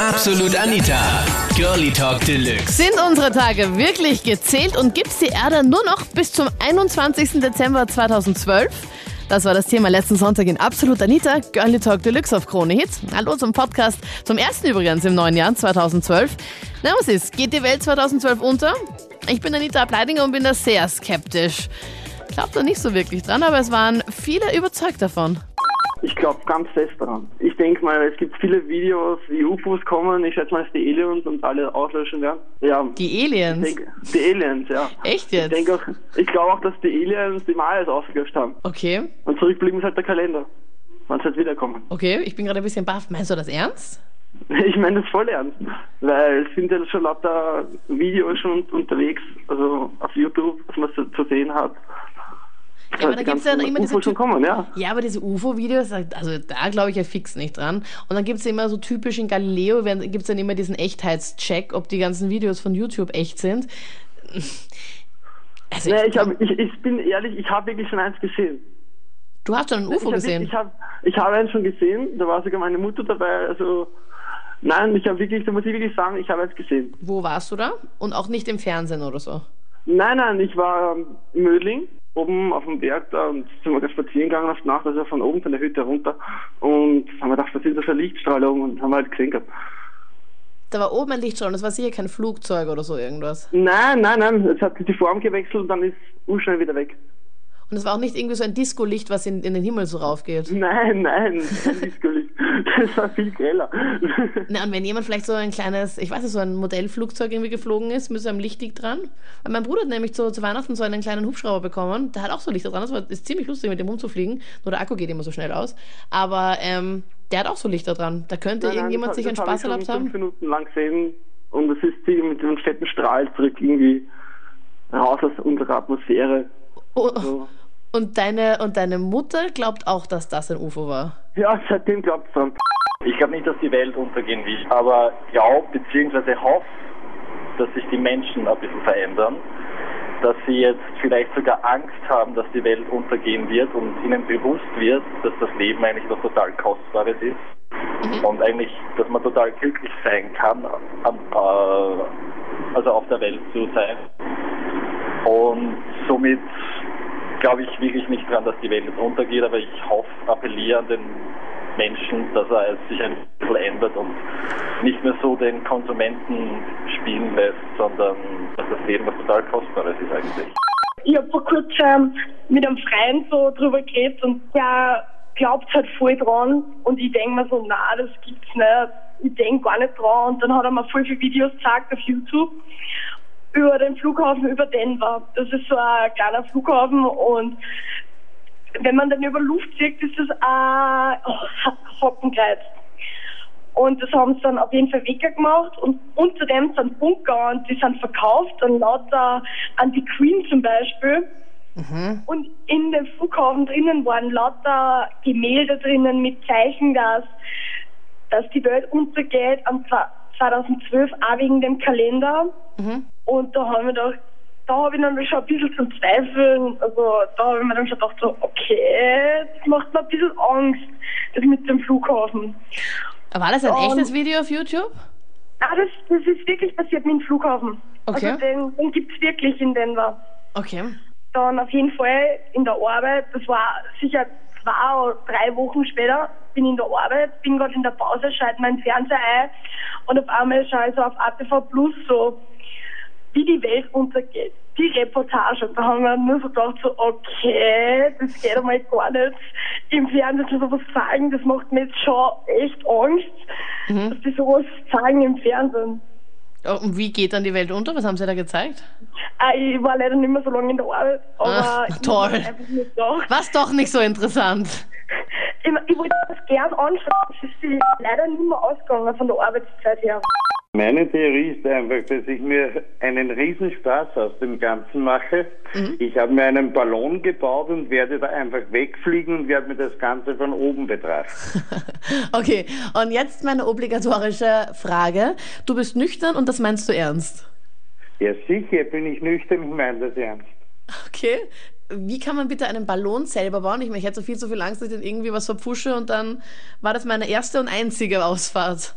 Absolut Anita. Girlie Talk Deluxe. Sind unsere Tage wirklich gezählt und gibt's die Erde nur noch bis zum 21. Dezember 2012? Das war das Thema letzten Sonntag in Absolut Anita, Girlie Talk Deluxe auf Krone Hits. Hallo zum Podcast, zum ersten übrigens im neuen Jahr 2012. Na, was ist? Geht die Welt 2012 unter? Ich bin Anita Ableidinger und bin da sehr skeptisch. Glaubt da nicht so wirklich dran, aber es waren viele überzeugt davon. Ich glaube ganz fest daran. Ich denke mal, es gibt viele Videos, wie UFOs kommen. Ich schätze mal, dass die Aliens uns alle auslöschen werden. Ja. Die Aliens? Ich denke, die Aliens, ja. Echt jetzt? Ich, auch, ich glaube auch, dass die Aliens die Mayas ausgelöscht haben. Okay. Und zurückblieben ist halt der Kalender. Wann es halt wiederkommen. Okay, ich bin gerade ein bisschen baff. Meinst du das ernst? Ich meine das voll ernst. Weil es sind ja schon lauter Videos schon unterwegs, also auf YouTube, was man zu sehen hat. Ja, aber da Die gibt's ja ganzen immer diese schon kommen, ja. Ja, aber diese UFO-Videos, also da glaube ich ja fix nicht dran. Und dann gibt's ja immer so typisch in Galileo, werden- gibt's dann immer diesen Echtheitscheck, ob die ganzen Videos von YouTube echt sind. Also Nee, ich, ich, hab, ich, ich bin ehrlich, ich habe wirklich schon eins gesehen. du hast schon ein ich UFO hab, gesehen. Ich habe ich hab eins schon gesehen, da war sogar meine Mutter dabei. Also nein, ich habe wirklich, da muss ich wirklich sagen, ich habe eins gesehen. Wo warst du da? Und auch nicht im Fernsehen oder so. Nein, nein, ich war ähm, in Mödling, oben auf dem Berg da und sind wir spazieren gegangen auf Nacht, also von oben von der Hütte runter und haben wir gedacht, was ist das für eine Lichtstrahlung und haben halt gesehen gehabt. Da war oben ein Lichtstrahl und das war sicher kein Flugzeug oder so irgendwas. Nein, nein, nein, es hat die Form gewechselt und dann ist urschnell wieder weg. Und es war auch nicht irgendwie so ein Disco-Licht, was in, in den Himmel so raufgeht. Nein, nein, kein Disco-Licht. Das war viel greller. Na, und wenn jemand vielleicht so ein kleines, ich weiß nicht, so ein Modellflugzeug irgendwie geflogen ist, mit so einem Lichtdick dran. Weil mein Bruder hat nämlich zu, zu Weihnachten so einen kleinen Hubschrauber bekommen. Der hat auch so Lichter dran. Das war, ist ziemlich lustig, mit dem rumzufliegen. Nur der Akku geht immer so schnell aus. Aber ähm, der hat auch so Lichter dran. Da könnte Nein, nein, irgendjemand das sich einen Spaß erlaubt ich haben. fünf Minuten lang gesehen und es ist mit einem fetten Strahl zurück irgendwie raus aus unserer Atmosphäre. Oh, So. Und, deine, und deine Mutter glaubt auch, dass das ein UFO war. Ja, seitdem glaubt's dran. Ich glaube nicht, dass die Welt untergehen will, aber glaube bzw. hoffe, dass sich die Menschen ein bisschen verändern, dass sie jetzt vielleicht sogar Angst haben, dass die Welt untergehen wird und ihnen bewusst wird, dass das Leben eigentlich was total Kostbares ist und eigentlich, dass man total glücklich sein kann, am, äh, also auf der Welt zu sein. Und somit glaube ich wirklich nicht dran, dass die Welt jetzt untergeht, aber ich hoffe, appelliere an den Menschen, dass er sich ein bisschen ändert und nicht mehr so den Konsumenten spielen lässt, sondern dass das Leben was total Kostbares ist eigentlich. Ich habe vor kurzem mit einem Freund so drüber geredet und der glaubt halt voll dran und ich denke mir so, na, das gibt's nicht. Ich denke gar nicht dran und dann hat er mir voll viele Videos gezeigt auf YouTube über den Flughafen über Denver. Das ist so ein kleiner Flughafen und wenn man dann über Luft fliegt, ist das ein oh, Hoppenkreuz. Und das haben sie dann auf jeden Fall weggemacht und unter dem sind Bunker und die sind verkauft und lauter an die Queen zum Beispiel. Und in dem Flughafen drinnen waren lauter Gemälde drinnen mit Zeichen, dass, dass die Welt untergeht am 2012 auch wegen dem Kalender. Und da haben wir gedacht, da habe ich dann schon ein bisschen zum Zweifeln, also da habe ich mir dann schon gedacht, so, okay, das macht mir ein bisschen Angst, das mit dem Flughafen. War das ein Und- echtes Video auf YouTube? Ah, das, das ist wirklich passiert mit dem Flughafen. Okay. Also den, den gibt's wirklich in Denver. Okay. Dann auf jeden Fall in der Arbeit, das war sicher zwei oder drei Wochen später, bin in der Arbeit, bin gerade in der Pause, schalte meinen Fernseher ein und auf einmal schaue ich so auf ATV Plus so, wie die Welt untergeht. Die Reportage. Da haben wir nur so gedacht, so, okay, das geht einmal gar nicht. Im Fernsehen so sowas sagen, das macht mir jetzt schon echt Angst, dass die sowas sagen im Fernsehen. Oh, Und wie geht dann die Welt unter? Was haben sie da gezeigt? Ah, ich war leider nicht mehr so lange in der Arbeit, aber Ach, ich toll. Was doch nicht so interessant. Ich, ich wollte das gern anschauen, es ist sie leider nicht mehr ausgegangen von der Arbeitszeit her. Meine Theorie ist einfach, dass ich mir einen Riesenspaß aus dem Ganzen mache. Ich habe mir einen Ballon gebaut und werde da einfach wegfliegen und werde mir das Ganze von oben betrachten. Okay, und jetzt meine obligatorische Frage. Du bist nüchtern und das meinst du ernst? Ja, sicher bin ich nüchtern, ich meine das ernst. Okay. Wie kann man bitte einen Ballon selber bauen? Ich meine, ich hätte so viel, so viel Angst, dass ich dann irgendwie was verpfusche und dann war das meine erste und einzige Ausfahrt.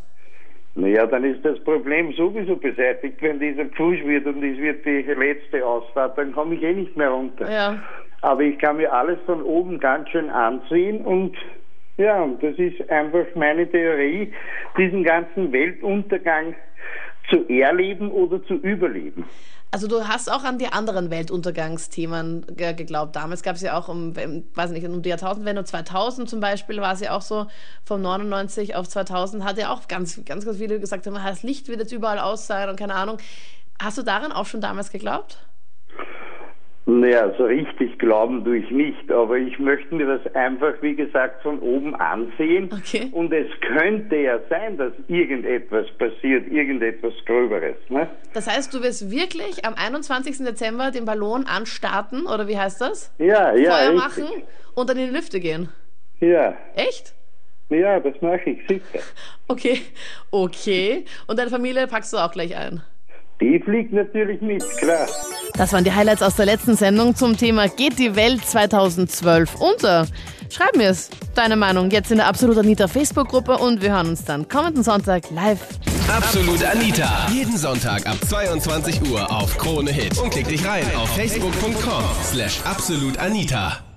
Naja, dann ist das Problem sowieso beseitigt, wenn dieser Pfusch wird und es wird die letzte Ausfahrt, dann komme ich eh nicht mehr runter. Ja. Aber ich kann mir alles von oben ganz schön ansehen und ja, das ist einfach meine Theorie, diesen ganzen Weltuntergang zu erleben oder zu überleben. Also du hast auch an die anderen Weltuntergangsthemen ge geglaubt. Damals gab es ja auch um, weiß nicht, um die Jahrtausendwende 2000 zum Beispiel war es ja auch so, von 99 auf 2000 hat ja auch ganz, ganz, ganz viele gesagt, das Licht wird jetzt überall aus sein und keine Ahnung. Hast du daran auch schon damals geglaubt? Naja, so richtig glauben tue ich nicht, aber ich möchte mir das einfach, wie gesagt, von oben ansehen. Okay. Und es könnte ja sein, dass irgendetwas passiert, irgendetwas Gröberes. Ne? Das heißt, du wirst wirklich am 21. Dezember den Ballon anstarten, oder wie heißt das? Ja, ja. Feuer richtig. machen und dann in die Lüfte gehen. Ja, Echt? ja, das mache ich sicher. Okay, okay. Und deine Familie packst du auch gleich ein. Die fliegt natürlich mit, klar. Das waren die Highlights aus der letzten Sendung zum Thema Geht die Welt 2012 unter? Schreib mir es, deine Meinung, jetzt in der Absolut Anita Facebook-Gruppe und wir hören uns dann kommenden Sonntag live. Absolut Anita. Jeden Sonntag ab 22 Uhr auf Krone Hit. Und klick dich rein auf facebook.com slash absolutanita.